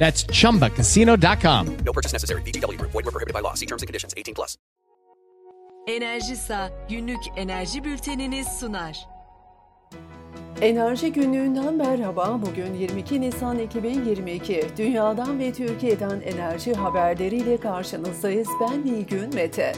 That's chumbacasino.com. No purchase necessary. VGW Group. Void were prohibited by law. See terms and conditions. 18 plus. Enerjisa günlük enerji bülteniniz sunar. Enerji günlüğünden merhaba. Bugün 22 Nisan 2022. Dünyadan ve Türkiye'den enerji haberleriyle karşınızdayız. Ben Nilgün Mete.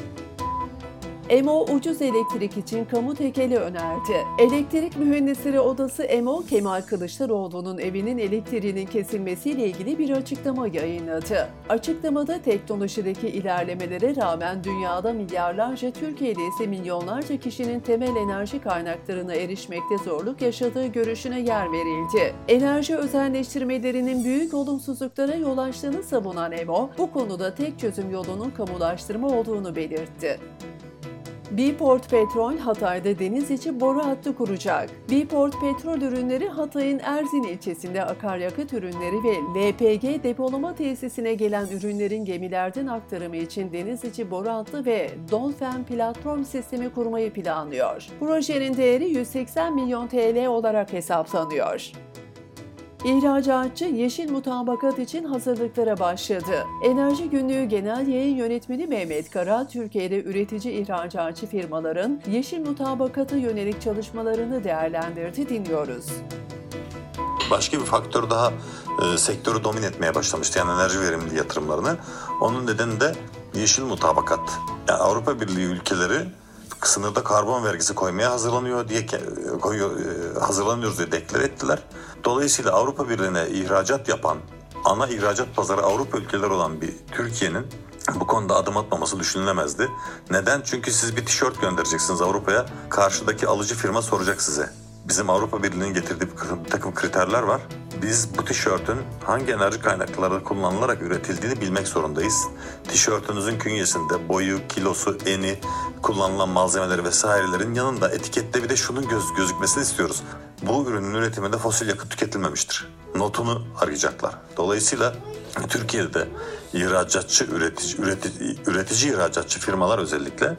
EMO ucuz elektrik için kamu tekeli önerdi. Elektrik Mühendisleri Odası EMO, Kemal Kılıçdaroğlu'nun evinin elektriğinin kesilmesiyle ilgili bir açıklama yayınladı. Açıklamada teknolojideki ilerlemelere rağmen dünyada milyarlarca, Türkiye'de ise milyonlarca kişinin temel enerji kaynaklarına erişmekte zorluk yaşadığı görüşüne yer verildi. Enerji özelleştirmelerinin büyük olumsuzluklara yol açtığını savunan EMO, bu konuda tek çözüm yolunun kamulaştırma olduğunu belirtti. Bport Petrol Hatay'da deniz içi boru hattı kuracak. Bport Petrol Ürünleri Hatay'ın Erzin ilçesinde akaryakıt ürünleri ve LPG depolama tesisine gelen ürünlerin gemilerden aktarımı için deniz içi boru hattı ve Dolphin platform sistemi kurmayı planlıyor. Projenin değeri 180 milyon TL olarak hesaplanıyor. İhracatçı yeşil mutabakat için hazırlıklara başladı. Enerji Günlüğü Genel Yayın Yönetmeni Mehmet Kara, Türkiye'de üretici ihracatçı firmaların yeşil mutabakata yönelik çalışmalarını değerlendirdi dinliyoruz. Başka bir faktör daha e, sektörü domine etmeye başlamıştı yani enerji verimli yatırımlarını. Onun nedeni de yeşil mutabakat. Yani Avrupa Birliği ülkeleri sınırda karbon vergisi koymaya hazırlanıyor diye koyuyor, e, hazırlanıyoruz diye deklar ettiler. Dolayısıyla Avrupa Birliği'ne ihracat yapan ana ihracat pazarı Avrupa ülkeleri olan bir Türkiye'nin bu konuda adım atmaması düşünülemezdi. Neden? Çünkü siz bir tişört göndereceksiniz Avrupa'ya. Karşıdaki alıcı firma soracak size. Bizim Avrupa Birliği'nin getirdiği bir takım kriterler var. Biz bu tişörtün hangi enerji kaynakları kullanılarak üretildiğini bilmek zorundayız. Tişörtünüzün künyesinde boyu, kilosu, eni, kullanılan malzemeleri vesairelerin yanında etikette bir de şunun göz, gözükmesini istiyoruz. Bu ürünün üretiminde fosil yakıt tüketilmemiştir. Notunu arayacaklar. Dolayısıyla Türkiye'de ihracatçı, üretici, üretici, üretici ihracatçı firmalar özellikle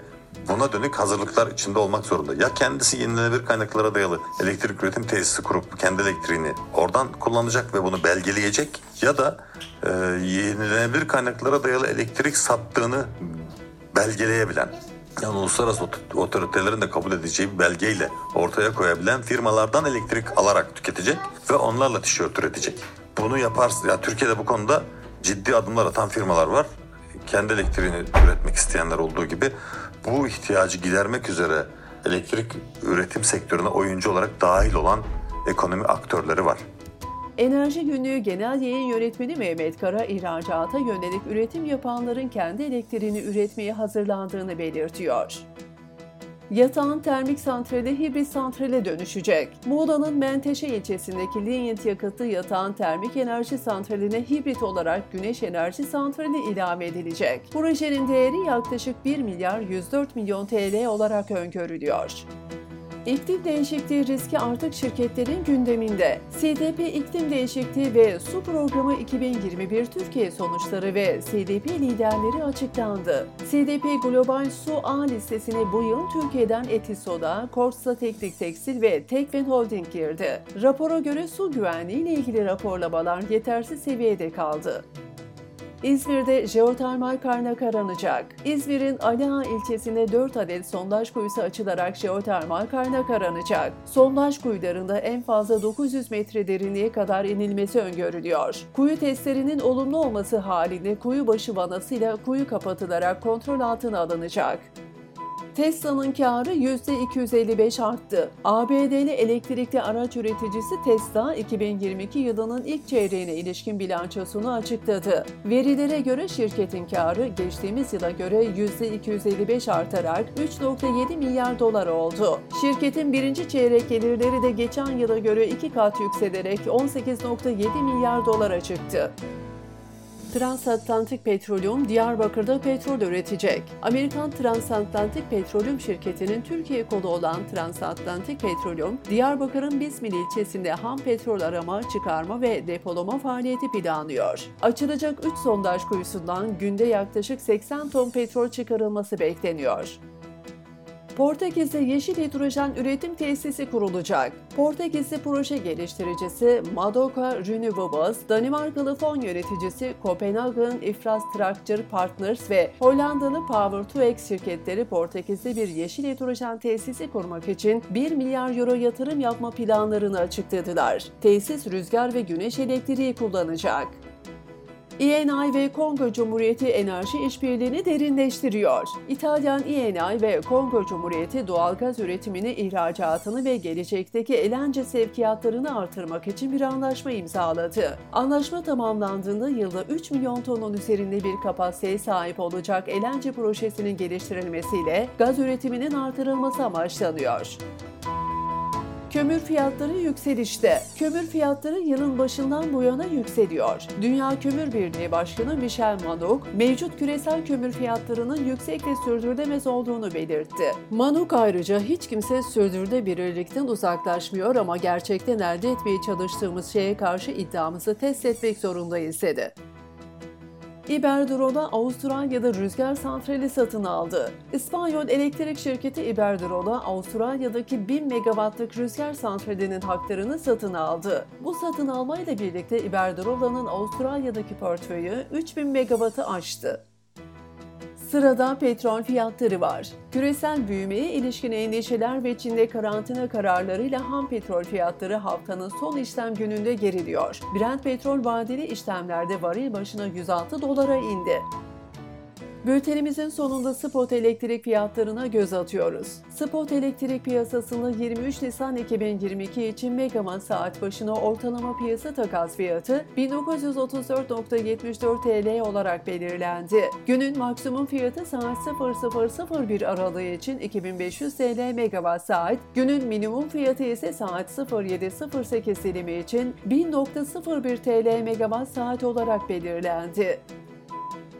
buna dönük hazırlıklar içinde olmak zorunda. Ya kendisi yenilenebilir kaynaklara dayalı elektrik üretim tesisi kurup kendi elektriğini oradan kullanacak ve bunu belgeleyecek ya da e, yenilenebilir kaynaklara dayalı elektrik sattığını belgeleyebilen yani uluslararası ot- otoritelerin de kabul edeceği bir belgeyle ortaya koyabilen firmalardan elektrik alarak tüketecek ve onlarla tişört üretecek. Bunu yaparsa ya Türkiye'de bu konuda ciddi adımlar atan firmalar var. Kendi elektriğini üretmek isteyenler olduğu gibi bu ihtiyacı gidermek üzere elektrik üretim sektörüne oyuncu olarak dahil olan ekonomi aktörleri var. Enerji Günlüğü Genel Yayın Yönetmeni Mehmet Kara, ihracata yönelik üretim yapanların kendi elektriğini üretmeye hazırlandığını belirtiyor. Yatağın termik santrali hibrit santrale dönüşecek. Muğla'nın Menteşe ilçesindeki Linyent yakıtlı yatağın termik enerji santraline hibrit olarak güneş enerji santrali ilave edilecek. Projenin değeri yaklaşık 1 milyar 104 milyon TL olarak öngörülüyor. İklim değişikliği riski artık şirketlerin gündeminde. CDP İklim Değişikliği ve Su Programı 2021 Türkiye sonuçları ve CDP liderleri açıklandı. CDP Global Su A listesine bu yıl Türkiye'den Etisoda, Korsa Teknik Tekstil ve Tekfen Holding girdi. Rapora göre su güvenliği ile ilgili raporlamalar yetersiz seviyede kaldı. İzmir'de jeotermal kaynak aranacak. İzmir'in Aliağa ilçesinde 4 adet sondaj kuyusu açılarak jeotermal kaynak aranacak. Sondaj kuyularında en fazla 900 metre derinliğe kadar inilmesi öngörülüyor. Kuyu testlerinin olumlu olması halinde kuyu başı vanasıyla kuyu kapatılarak kontrol altına alınacak. Tesla'nın karı %255 arttı. ABD'li elektrikli araç üreticisi Tesla, 2022 yılının ilk çeyreğine ilişkin bilançosunu açıkladı. Verilere göre şirketin karı geçtiğimiz yıla göre %255 artarak 3.7 milyar dolar oldu. Şirketin birinci çeyrek gelirleri de geçen yıla göre iki kat yükselerek 18.7 milyar dolara çıktı. Transatlantik Petroleum Diyarbakır'da petrol üretecek. Amerikan Transatlantik Petroleum şirketinin Türkiye kolu olan Transatlantik Petroleum, Diyarbakır'ın Bismil ilçesinde ham petrol arama, çıkarma ve depolama faaliyeti planlıyor. Açılacak 3 sondaj kuyusundan günde yaklaşık 80 ton petrol çıkarılması bekleniyor. Portekiz'de yeşil hidrojen üretim tesisi kurulacak. Portekizli proje geliştiricisi Madoka Renewables, Danimarkalı fon yöneticisi Copenhagen Infrastructure Partners ve Hollandalı Power2X şirketleri Portekiz'de bir yeşil hidrojen tesisi kurmak için 1 milyar euro yatırım yapma planlarını açıkladılar. Tesis rüzgar ve güneş elektriği kullanacak. ENI ve Kongo Cumhuriyeti enerji işbirliğini derinleştiriyor. İtalyan ENI ve Kongo Cumhuriyeti doğalgaz üretimini, ihracatını ve gelecekteki eğlence sevkiyatlarını artırmak için bir anlaşma imzaladı. Anlaşma tamamlandığında yılda 3 milyon tonun üzerinde bir kapasiteye sahip olacak eğlence projesinin geliştirilmesiyle gaz üretiminin artırılması amaçlanıyor. Kömür fiyatları yükselişte. Kömür fiyatları yılın başından bu yana yükseliyor. Dünya Kömür Birliği Başkanı Michel Manuk, mevcut küresel kömür fiyatlarının yüksek ve sürdürülemez olduğunu belirtti. Manuk ayrıca hiç kimse sürdürülebilirlikten uzaklaşmıyor ama gerçekten elde etmeye çalıştığımız şeye karşı iddiamızı test etmek zorundayız dedi. Iberdrola Avustralya'da rüzgar santrali satın aldı. İspanyol elektrik şirketi Iberdrola Avustralya'daki 1000 megawattlık rüzgar santralinin haklarını satın aldı. Bu satın almayla birlikte Iberdrola'nın Avustralya'daki portföyü 3000 megawattı aştı. Sırada petrol fiyatları var. Küresel büyümeye ilişkin endişeler ve Çin'de karantina kararlarıyla ham petrol fiyatları haftanın son işlem gününde geriliyor. Brent petrol vadeli işlemlerde varil başına 106 dolara indi. Bültenimizin sonunda spot elektrik fiyatlarına göz atıyoruz. Spot elektrik piyasasında 23 Nisan 2022 için megawatt saat başına ortalama piyasa takas fiyatı 1934.74 TL olarak belirlendi. Günün maksimum fiyatı saat 0001 aralığı için 2500 TL megawatt saat, günün minimum fiyatı ise saat 0708 dilimi için 1000.01 TL megawatt saat olarak belirlendi.